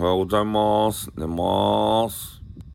おはようございます。寝ます。